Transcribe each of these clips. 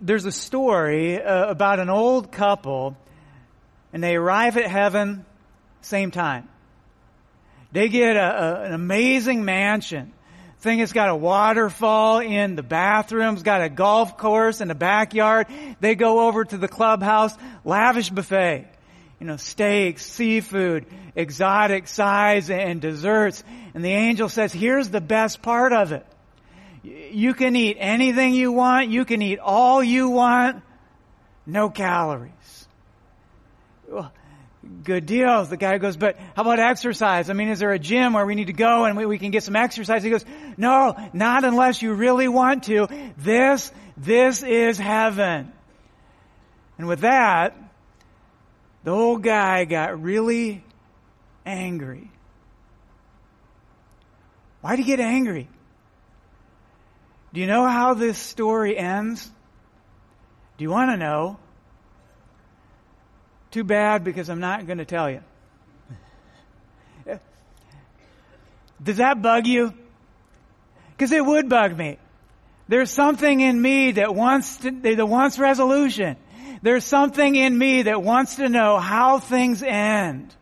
there's a story uh, about an old couple, and they arrive at heaven same time. They get a, a, an amazing mansion. Thing has got a waterfall in the bathrooms, got a golf course in the backyard. They go over to the clubhouse, lavish buffet. You know, steaks, seafood, exotic sides, and desserts. And the angel says, here's the best part of it. You can eat anything you want. You can eat all you want. No calories. Well, good deal. The guy goes, but how about exercise? I mean, is there a gym where we need to go and we, we can get some exercise? He goes, no, not unless you really want to. This, this is heaven. And with that, the old guy got really angry. Why did he get angry? Do you know how this story ends? Do you want to know? Too bad because I'm not going to tell you. Does that bug you? Because it would bug me. There's something in me that wants to, that wants resolution. There's something in me that wants to know how things end.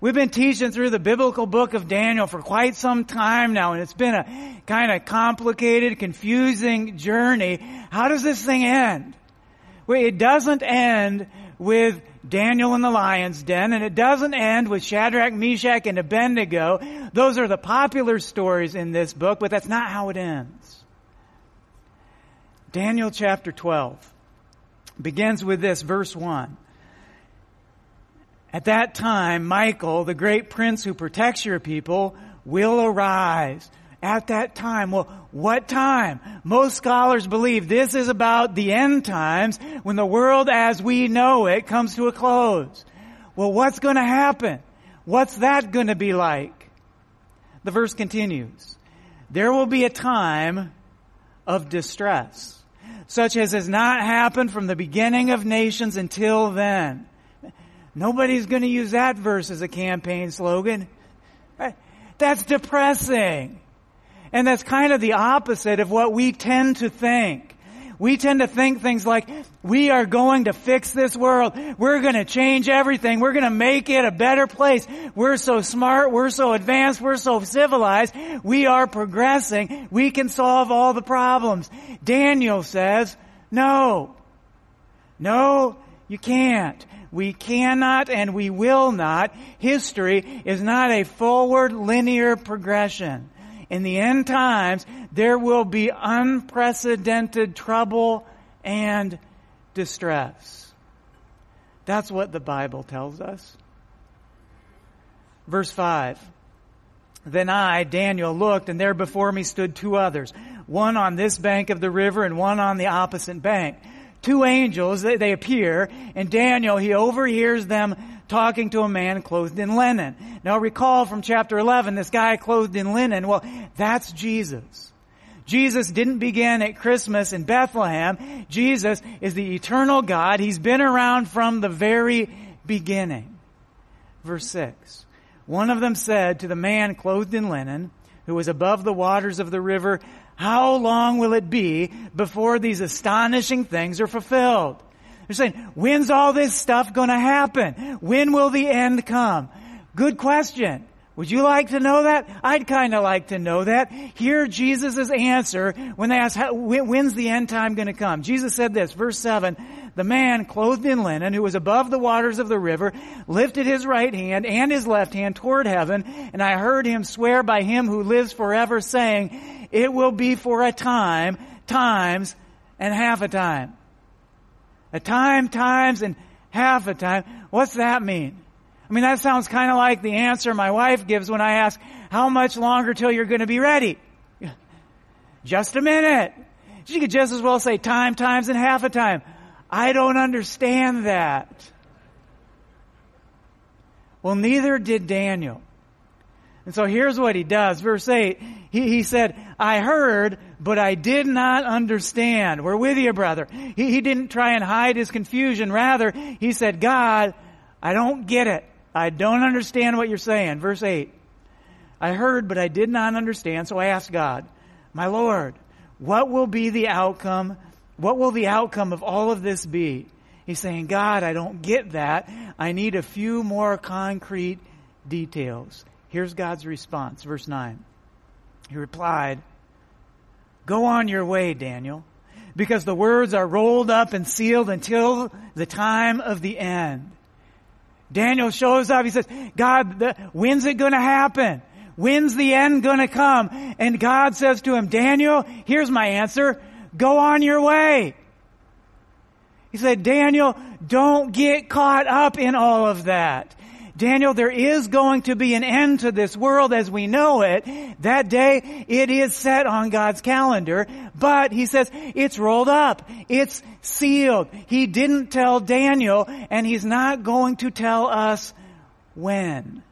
We've been teaching through the biblical book of Daniel for quite some time now, and it's been a kind of complicated, confusing journey. How does this thing end? Well, it doesn't end with Daniel in the lion's den, and it doesn't end with Shadrach, Meshach, and Abednego. Those are the popular stories in this book, but that's not how it ends. Daniel chapter 12 begins with this, verse 1. At that time, Michael, the great prince who protects your people, will arise. At that time. Well, what time? Most scholars believe this is about the end times when the world as we know it comes to a close. Well, what's going to happen? What's that going to be like? The verse continues. There will be a time of distress, such as has not happened from the beginning of nations until then Nobody's going to use that verse as a campaign slogan. That's depressing. And that's kind of the opposite of what we tend to think. We tend to think things like, we are going to fix this world. We're going to change everything. We're going to make it a better place. We're so smart. We're so advanced. We're so civilized. We are progressing. We can solve all the problems. Daniel says, no. No, you can't. We cannot and we will not. History is not a forward linear progression. In the end times, there will be unprecedented trouble and distress. That's what the Bible tells us. Verse 5. Then I, Daniel, looked, and there before me stood two others, one on this bank of the river and one on the opposite bank two angels, they, they appear, and Daniel, he overhears them talking to a man clothed in linen. Now recall from chapter 11, this guy clothed in linen, well, that's Jesus. Jesus didn't begin at Christmas in Bethlehem. Jesus is the eternal God. He's been around from the very beginning. Verse 6. One of them said to the man clothed in linen, who was above the waters of the river, how long will it be before these astonishing things are fulfilled? They're saying, when's all this stuff to happen? When will the end come? Good question. Would you like to know that? I'd kind of like to know that. Hear Jesus' answer when they ask, when's the end time going to come? Jesus said this, verse 7, the man clothed in linen who was above the waters of the river lifted his right hand and his left hand toward heaven, and I heard him swear by him who lives forever saying, it will be for a time, times, and half a time. A time, times, and half a time. What's that mean? I mean, that sounds kind of like the answer my wife gives when I ask, how much longer till you're going to be ready? Just a minute. She could just as well say time, times, and half a time. I don't understand that. Well, neither did Daniel. And so here's what he does. Verse 8, he, he said, I heard, but I did not understand. We're with you, brother. He, he didn't try and hide his confusion. Rather, he said, God, I don't get it. I don't understand what you're saying. Verse 8, I heard, but I did not understand. So I asked God, my Lord, what will be the outcome? What will the outcome of all of this be? He's saying, God, I don't get that. I need a few more concrete details. Here's God's response, verse 9. He replied, Go on your way, Daniel, because the words are rolled up and sealed until the time of the end. Daniel shows up. He says, God, the, when's it going to happen? When's the end going to come? And God says to him, Daniel, here's my answer. Go on your way. He said, Daniel, don't get caught up in all of that. Daniel, there is going to be an end to this world as we know it. That day, it is set on God's calendar, but he says, it's rolled up. It's sealed. He didn't tell Daniel, and he's not going to tell us when.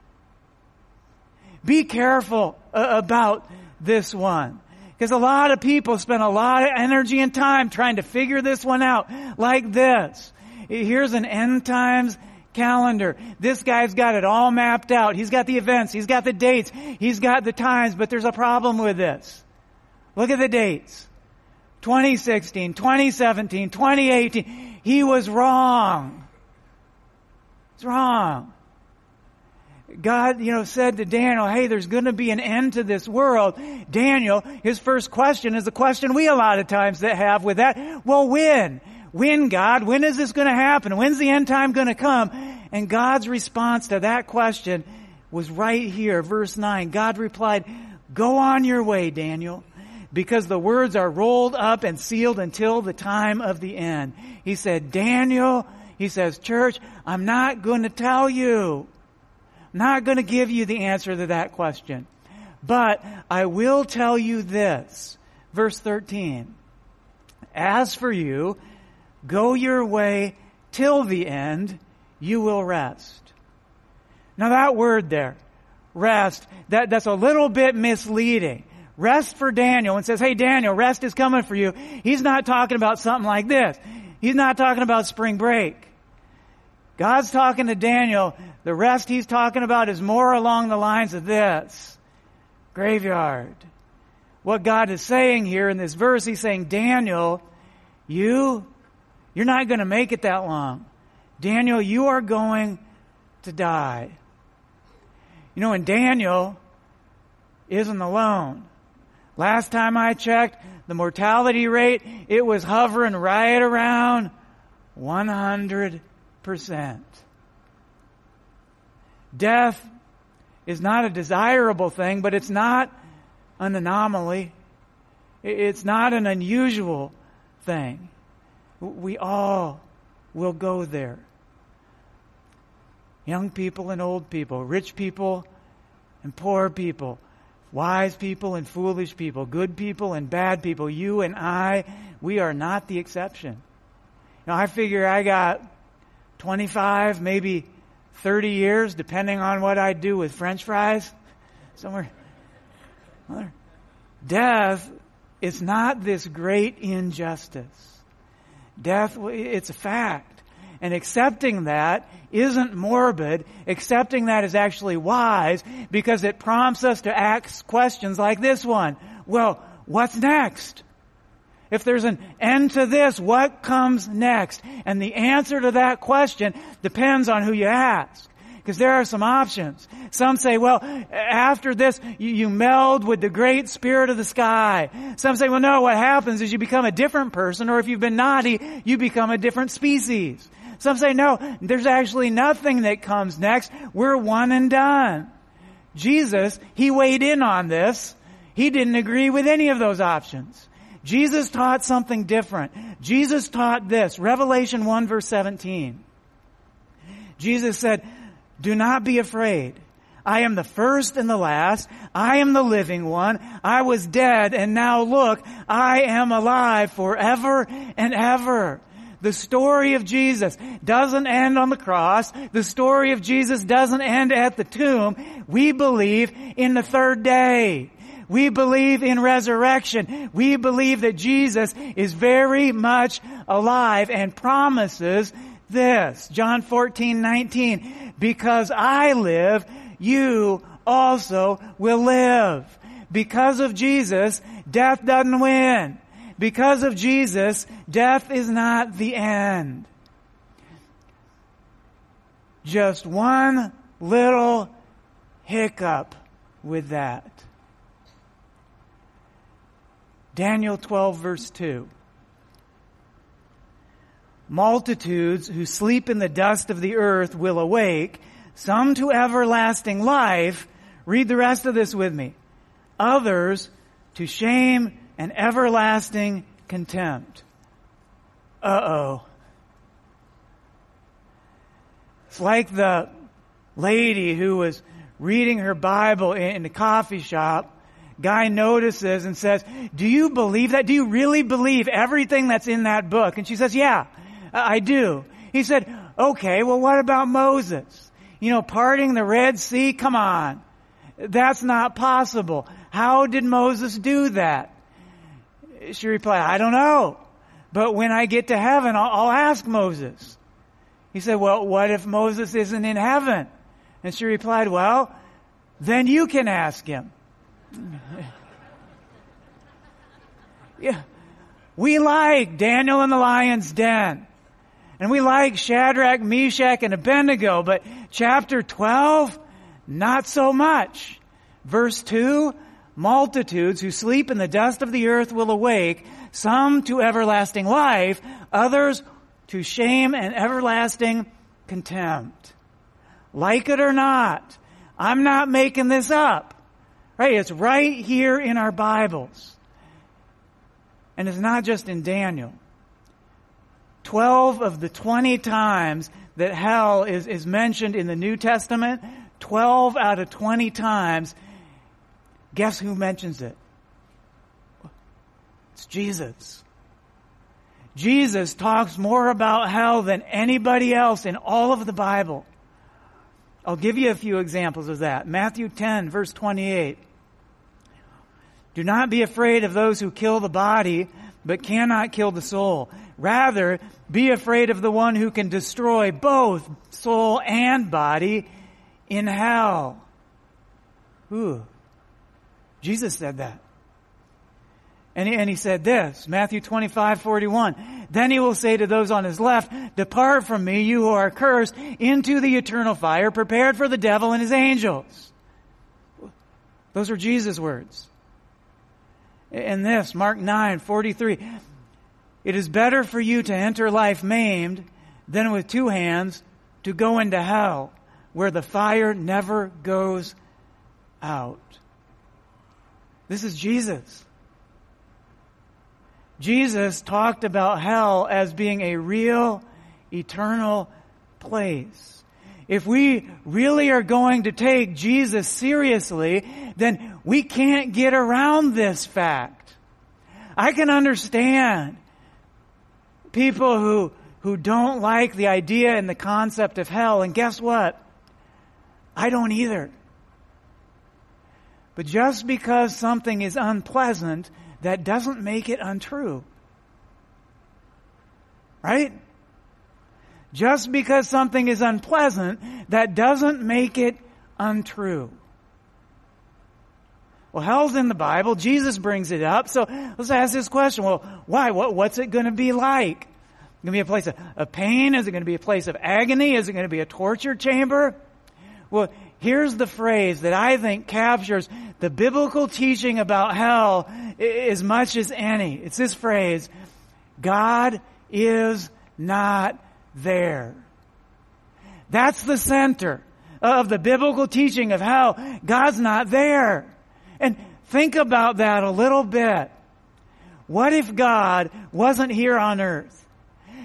Be careful about this one. Because a lot of people spend a lot of energy and time trying to figure this one out like this. Here's an end times calendar. This guy's got it all mapped out. He's got the events. He's got the dates. He's got the times, but there's a problem with this. Look at the dates. 2016, 2017, 2018. He was wrong. It's wrong. God, you know, said to Daniel, hey, there's going to be an end to this world. Daniel, his first question is the question we a lot of times that have with that. Well, when? When, God? When is this going to happen? When's the end time going to come? And God's response to that question was right here, verse 9. God replied, go on your way, Daniel, because the words are rolled up and sealed until the time of the end. He said, Daniel, he says, church, I'm not going to tell you not going to give you the answer to that question. But I will tell you this. Verse 13. As for you, go your way till the end, you will rest. Now that word there, rest, that, that's a little bit misleading. Rest for Daniel and says, hey Daniel, rest is coming for you. He's not talking about something like this. He's not talking about spring break. God's talking to Daniel. The rest he's talking about is more along the lines of this. Graveyard. What God is saying here in this verse, he's saying, Daniel, you, you're not going to make it that long. Daniel, you are going to die. You know, and Daniel isn't alone. Last time I checked, the mortality rate, it was hovering right around 100 percent. Death is not a desirable thing, but it's not an anomaly. It's not an unusual thing. We all will go there. Young people and old people, rich people and poor people, wise people and foolish people, good people and bad people. You and I, we are not the exception. Now I figure I got 25, maybe 30 years, depending on what I do with french fries. Somewhere. Death is not this great injustice. Death, it's a fact. And accepting that isn't morbid. Accepting that is actually wise because it prompts us to ask questions like this one. Well, what's next? If there's an end to this, what comes next? And the answer to that question depends on who you ask. Because there are some options. Some say, well, after this, you, you, meld with the great spirit of the sky. Some say, well, no, what happens is you become a different person, or if you've been naughty, you become a different species. Some say, no, there's actually nothing that comes next. We're one and done. Jesus, He weighed in on this. He didn't agree with any of those options. Jesus taught something different. Jesus taught this. Revelation 1 verse 17. Jesus said, do not be afraid. I am the first and the last. I am the living one. I was dead and now look, I am alive forever and ever. the story of Jesus doesn't end on the cross. The story of Jesus doesn't end at the tomb. We believe in the third day. We believe in resurrection. We believe that Jesus is very much alive and promises this. John 14, 19. Because I live, you also will live. Because of Jesus, death doesn't win. Because of Jesus, death is not the end. Just one little hiccup with that. Daniel 12 verse 2. Multitudes who sleep in the dust of the earth will awake, some to everlasting life. Read the rest of this with me. Others to shame and everlasting contempt. Uh-oh. It's like the lady who was reading her Bible in the coffee shop. Guy notices and says, do you believe that? Do you really believe everything that's in that book? And she says, yeah, I do. He said, okay, well what about Moses? You know, parting the Red Sea? Come on. That's not possible. How did Moses do that? She replied, I don't know. But when I get to heaven, I'll, I'll ask Moses. He said, well, what if Moses isn't in heaven? And she replied, well, then you can ask him. yeah. We like Daniel in the lion's den. And we like Shadrach, Meshach, and Abednego, but chapter 12, not so much. Verse 2, multitudes who sleep in the dust of the earth will awake, some to everlasting life, others to shame and everlasting contempt. Like it or not, I'm not making this up. Right? It's right here in our Bibles. And it's not just in Daniel. 12 of the 20 times that hell is, is mentioned in the New Testament, 12 out of 20 times Guess who mentions it? It's Jesus. Jesus talks more about hell than anybody else in all of the Bible. I'll give you a few examples of that. Matthew 10 verse 28. Do not be afraid of those who kill the body, but cannot kill the soul. Rather, be afraid of the one who can destroy both soul and body in hell. Ooh. Jesus said that. And he, and he said this, Matthew 25, 41. Then he will say to those on his left, Depart from me, you who are cursed, into the eternal fire, prepared for the devil and his angels. Those are Jesus' words. And this, Mark 9, 43. It is better for you to enter life maimed than with two hands to go into hell, where the fire never goes out. This is Jesus. Jesus talked about hell as being a real, eternal place. If we really are going to take Jesus seriously, then we can't get around this fact. I can understand people who, who don't like the idea and the concept of hell, and guess what? I don't either. But just because something is unpleasant, that doesn't make it untrue. Right? Just because something is unpleasant, that doesn't make it untrue. Well, hell's in the Bible. Jesus brings it up. So let's ask this question. Well, why? What, what's it going to be like? It's Going to be a place of, of pain? Is it going to be a place of agony? Is it going to be a torture chamber? Well, here's the phrase that I think captures the biblical teaching about hell as much as any. It's this phrase, God is not there. That's the center of the biblical teaching of hell. God's not there. And think about that a little bit. What if God wasn't here on earth?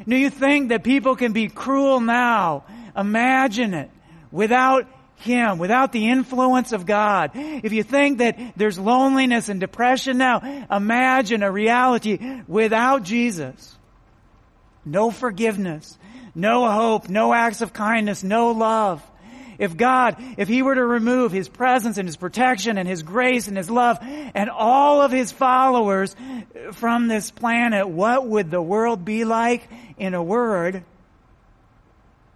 Do you think that people can be cruel now? Imagine it. Without him, without the influence of God. If you think that there's loneliness and depression now, imagine a reality without Jesus. no forgiveness, no hope, no acts of kindness, no love. If God, if He were to remove His presence and His protection and His grace and His love and all of His followers from this planet, what would the world be like? In a word,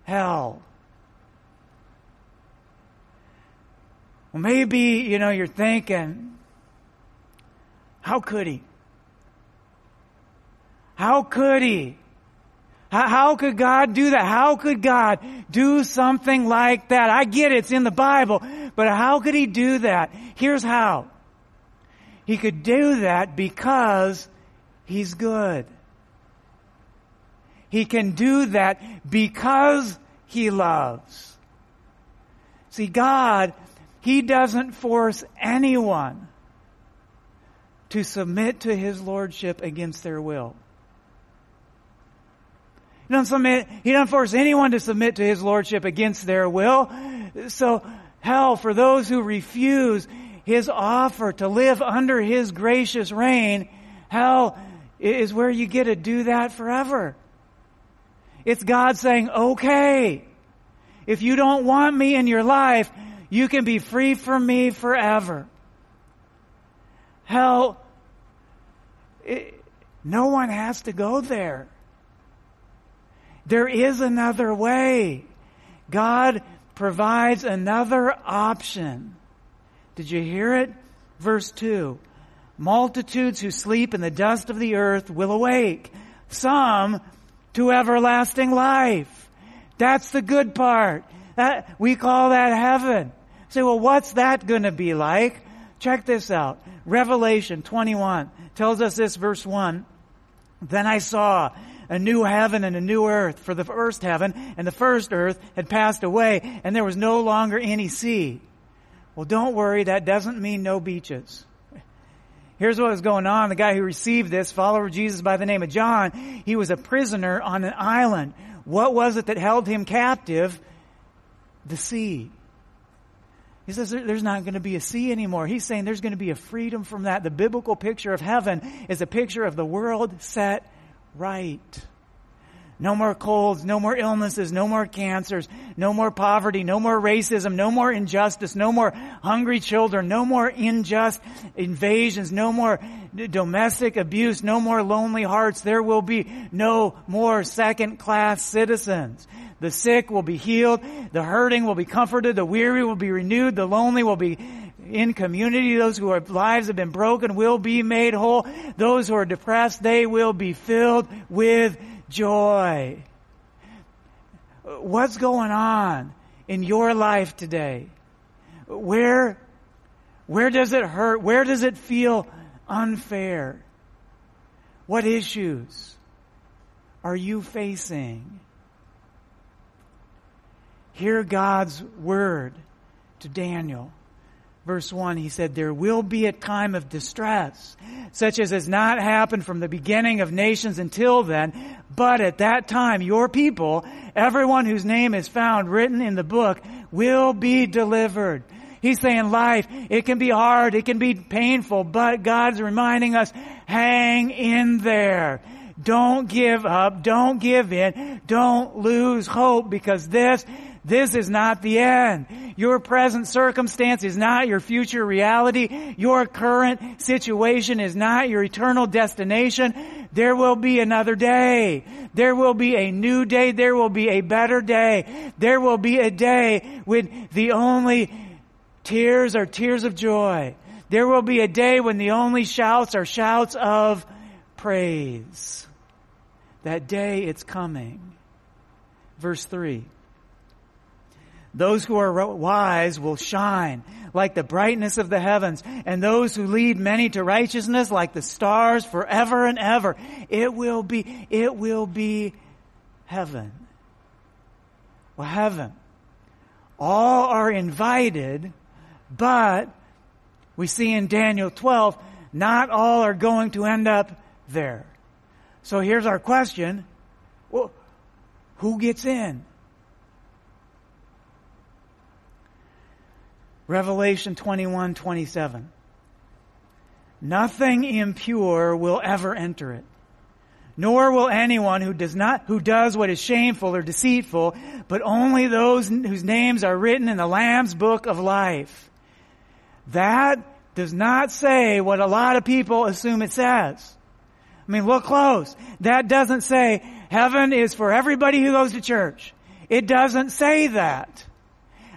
hell. Well, maybe, you know, you're thinking, how could He? How could He? How, how could God do that? How could God do something like that? I get it, it's in the Bible, but how could He do that? Here's how. He could do that because He's good. He can do that because He loves. See, God, He doesn't force anyone to submit to His Lordship against their will. He doesn't submit, he doesn't force anyone to submit to his lordship against their will. So hell, for those who refuse his offer to live under his gracious reign, hell is where you get to do that forever. It's God saying, okay, if you don't want me in your life, you can be free from me forever. Hell, it, no one has to go there. There is another way. God provides another option. Did you hear it? Verse 2. Multitudes who sleep in the dust of the earth will awake. Some to everlasting life. That's the good part. That, we call that heaven. Say, well, what's that gonna be like? Check this out. Revelation 21 tells us this verse 1. Then I saw a new heaven and a new earth. For the first heaven and the first earth had passed away and there was no longer any sea. Well, don't worry, that doesn't mean no beaches. Here's what was going on. The guy who received this, follower of Jesus by the name of John, he was a prisoner on an island. What was it that held him captive? The sea. He says there's not going to be a sea anymore. He's saying there's going to be a freedom from that. The biblical picture of heaven is a picture of the world set right. No more colds, no more illnesses, no more cancers, no more poverty, no more racism, no more injustice, no more hungry children, no more unjust invasions, no more domestic abuse, no more lonely hearts. There will be no more second class citizens. The sick will be healed, the hurting will be comforted, the weary will be renewed, the lonely will be in community. Those who lives have been broken will be made whole. Those who are depressed, they will be filled with joy. What's going on in your life today? Where, where does it hurt? Where does it feel unfair? What issues are you facing? Hear God's word to Daniel verse 1, he said, There will be a time of distress, such as has not happened from the beginning of nations until then. But at that time, your people, everyone whose name is found written in the book, will be delivered. He's saying life, it can be hard, it can be painful, but God's reminding us, hang in there. Don't give up. Don't give in. Don't lose hope because this this is not the end. Your present circumstance is not your future reality. Your current situation is not your eternal destination. There will be another day. There will be a new day. There will be a better day. There will be a day when the only tears are tears of joy. There will be a day when the only shouts are shouts of praise. That day it's coming. Verse 3. Those who are wise will shine like the brightness of the heavens, and those who lead many to righteousness like the stars forever and ever. It will be, it will be heaven. Well, heaven. All are invited, but we see in Daniel 12, not all are going to end up there. So here's our question. Well, who gets in? Revelation 21, 27. Nothing impure will ever enter it. nor will anyone who does not, who does what is shameful or deceitful, but only those whose names are written in the Lamb's book of life. That does not say what a lot of people assume it says. I mean, look close. That doesn't say heaven is for everybody who goes to church. It doesn't say that.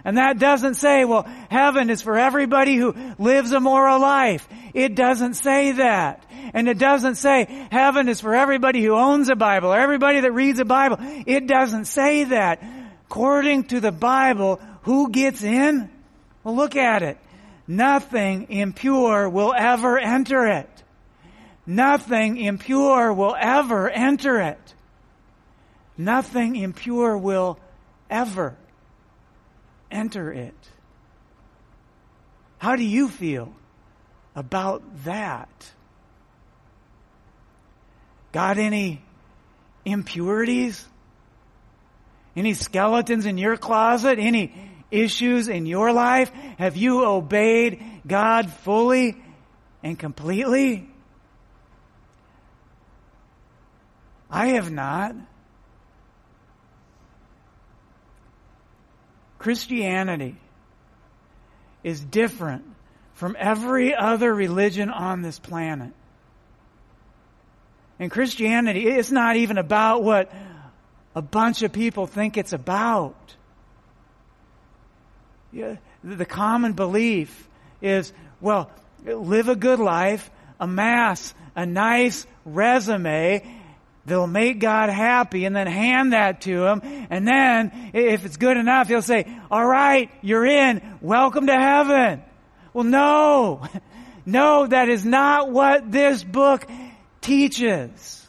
And that doesn't say, well, heaven is for everybody who lives a moral life. It doesn't say that. And it doesn't say heaven is for everybody who owns a Bible or everybody that reads a Bible. It doesn't say that. According to the Bible, who gets in? Well, look at it. Nothing impure will ever enter it. Nothing impure will ever enter it. Nothing impure will ever enter it. How do you feel about that? Got any impurities? Any skeletons in your closet? Any issues in your life? Have you obeyed God fully and completely? I have not. Christianity is different from every other religion on this planet. And Christianity, it's not even about what a bunch of people think it's about. The common belief is, well, live a good life, amass a nice resume, that'll make God happy and then hand that to him. And then, if it's good enough, he'll say, all right, you're in. Welcome to heaven. Well, no. No, that is not what this book teaches.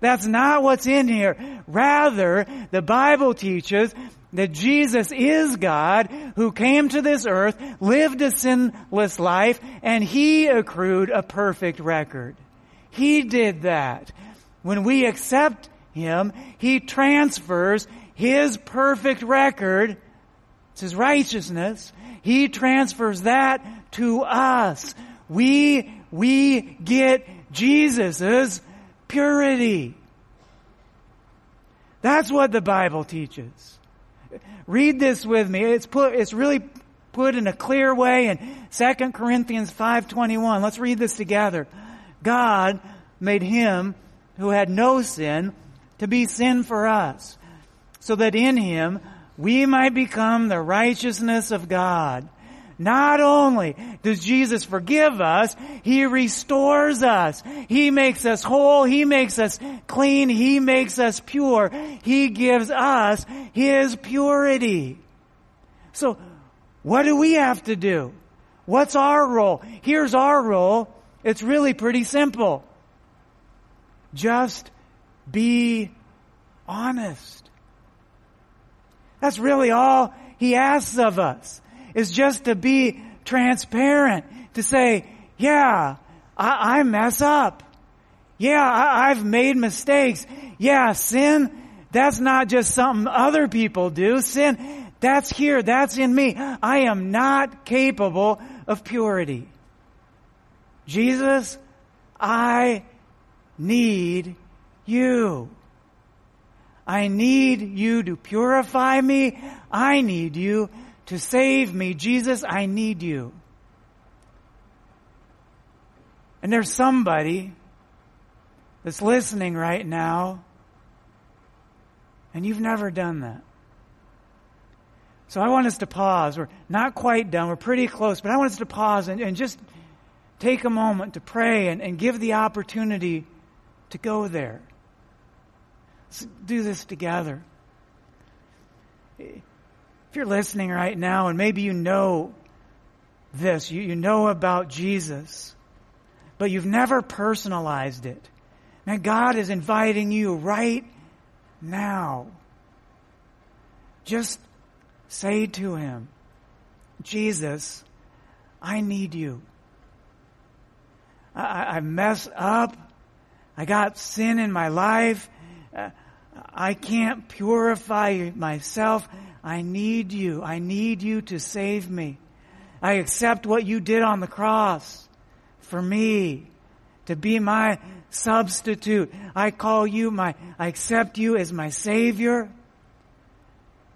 That's not what's in here. Rather, the Bible teaches that Jesus is God who came to this earth, lived a sinless life, and He accrued a perfect record. He did that. When we accept Him, He transfers His perfect record, it's His righteousness, He transfers that to us. We, we get Jesus' purity. That's what the Bible teaches. Read this with me. It's put, it's really put in a clear way in 2 Corinthians 5.21. Let's read this together. God made him who had no sin to be sin for us, so that in him we might become the righteousness of God. Not only does Jesus forgive us, He restores us. He makes us whole. He makes us clean. He makes us pure. He gives us His purity. So, what do we have to do? What's our role? Here's our role. It's really pretty simple. Just be honest. That's really all He asks of us is just to be transparent, to say, yeah, I, I mess up. Yeah, I, I've made mistakes. Yeah, sin, that's not just something other people do. Sin, that's here, that's in me. I am not capable of purity. Jesus, I need you. I need you to purify me. I need you to save me. Jesus, I need you. And there's somebody that's listening right now, and you've never done that. So I want us to pause. We're not quite done. We're pretty close, but I want us to pause and, and just take a moment to pray and, and give the opportunity to go there. Let's do this together. If you're listening right now and maybe you know this, you, you know about Jesus, but you've never personalized it. Man, God is inviting you right now. Just say to Him, Jesus, I need you. I, I messed up. I got sin in my life. Uh, I can't purify myself. I need you. I need you to save me. I accept what you did on the cross for me to be my substitute. I call you my, I accept you as my Savior.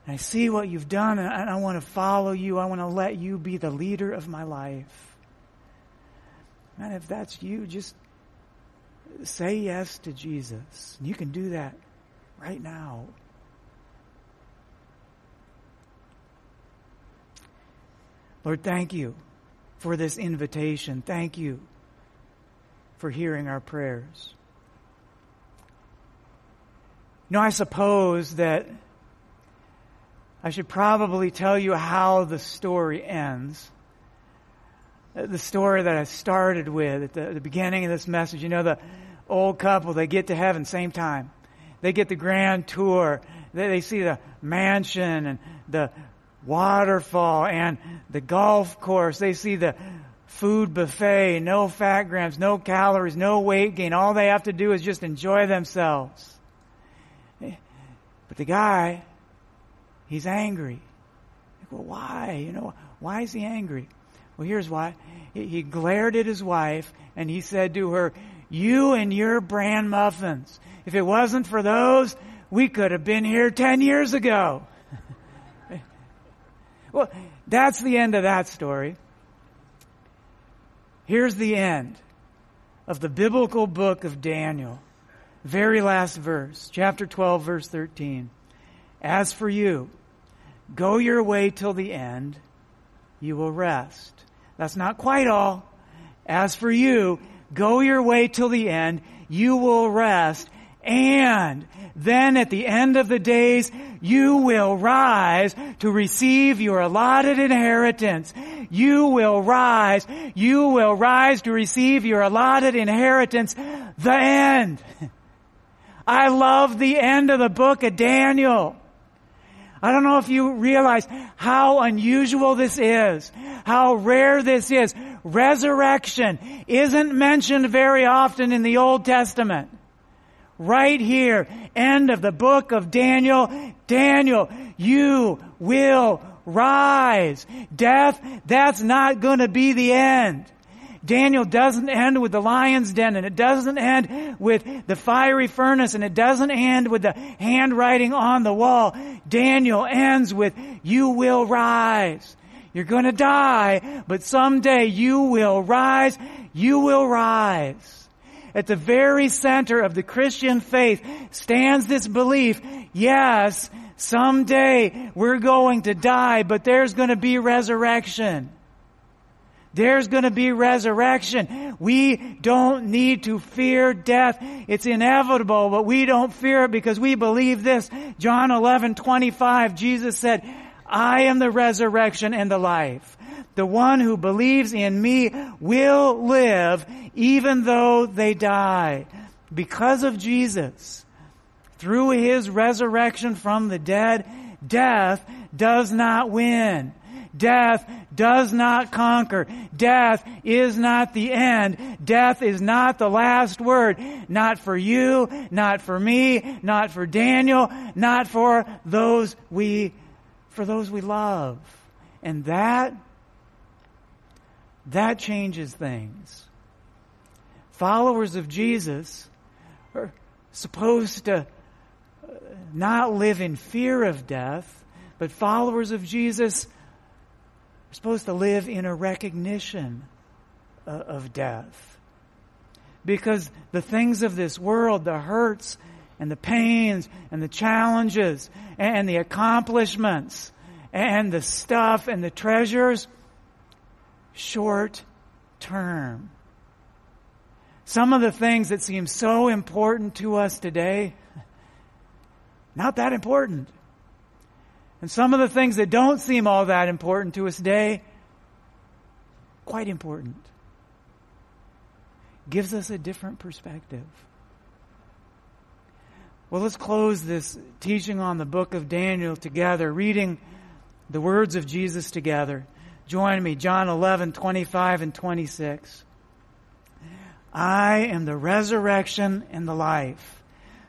I see what you've done and I, I want to follow you. I want to let you be the leader of my life. And if that's you, just say yes to Jesus. You can do that right now. Lord, thank you for this invitation. Thank you for hearing our prayers. You know, I suppose that I should probably tell you how the story ends. Uh, the story that I started with at the, the beginning of this message. You know, the old couple, they get to heaven same time. They get the grand tour. They, they see the mansion and the waterfall and the golf course. They see the food buffet, no fat grams, no calories, no weight gain. All they have to do is just enjoy themselves. But the guy, he's angry. well, why? You know, why is he angry? Well, here's why. He glared at his wife and he said to her, you and your bran muffins. If it wasn't for those, we could have been here 10 years ago. Well, that's the end of that story. Here's the end of the biblical book of Daniel. Very last verse, chapter 12, verse 13. As for you, go your way till the end, you will rest. That's not quite all. As for you, go your way till the end, you will rest. And then at the end of the days, you will rise to receive your allotted inheritance. You will rise. You will rise to receive your allotted inheritance. The end. I love the end of the book of Daniel. I don't know if you realize how unusual this is, how rare this is. Resurrection isn't mentioned very often in the Old Testament right here, end of the book of Daniel. Daniel, you will rise. Death, that's not to be the end. Daniel doesn't end with the lion's den and it doesn't end with the fiery furnace and it doesn't end with the handwriting on the wall. Daniel ends with, you will rise. You're gonna die, but someday you will rise. You will rise at the very center of the Christian faith stands this belief, yes, someday we're going to die, but there's to be resurrection. There's going to be resurrection. We don't need to fear death. It's inevitable, but we don't fear it because we believe this. John 11, 25, Jesus said, I am the resurrection and the life. The one who believes in me will live even though they die. Because of Jesus, through his resurrection from the dead, death does not win. Death does not conquer. Death is not the end. Death is not the last word. Not for you, not for me, not for Daniel, not for those we, for those we love. And that that changes things. Followers of Jesus are supposed to uh, not live in fear of death, but followers of Jesus are supposed to live in a recognition uh, of death. Because the things of this world, the hurts and the pains and the challenges and the accomplishments and the stuff and the treasures, short term. Some of the things that seem so important to us today, not that important. And some of the things that don't seem all that important to us today, quite important. Gives us a different perspective. Well, let's close this teaching on the book of Daniel together, reading the words of Jesus together. Join me, John 11, 25 and 26. I am the resurrection and the life.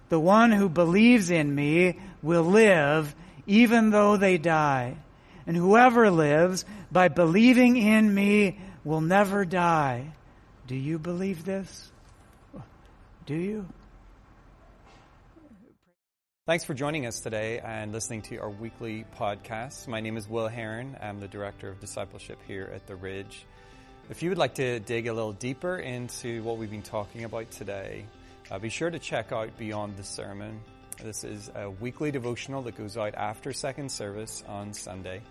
The one who believes in me will live even though they die. And whoever lives by believing in me will never die. Do you believe this? Do you? Thanks for joining us today and listening to our weekly podcast. My name is Will Heron. I'm the Director of Discipleship here at The Ridge. If you would like to dig a little deeper into what we've been talking about today, uh, be sure to check out Beyond the Sermon. This is a weekly devotional that goes out after second service on Sunday.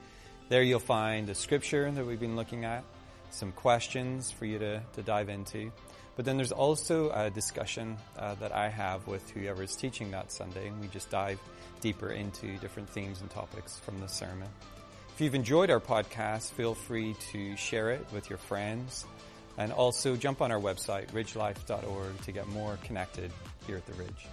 There you'll find a scripture that we've been looking at, some questions for you to, to dive into. But then there's also a discussion uh, that I have with whoever is teaching that Sunday, and we just dive deeper into different themes and topics from the sermon. If you've enjoyed our podcast, feel free to share it with your friends, and also jump on our website, ridgelife.org, to get more connected here at the Ridge.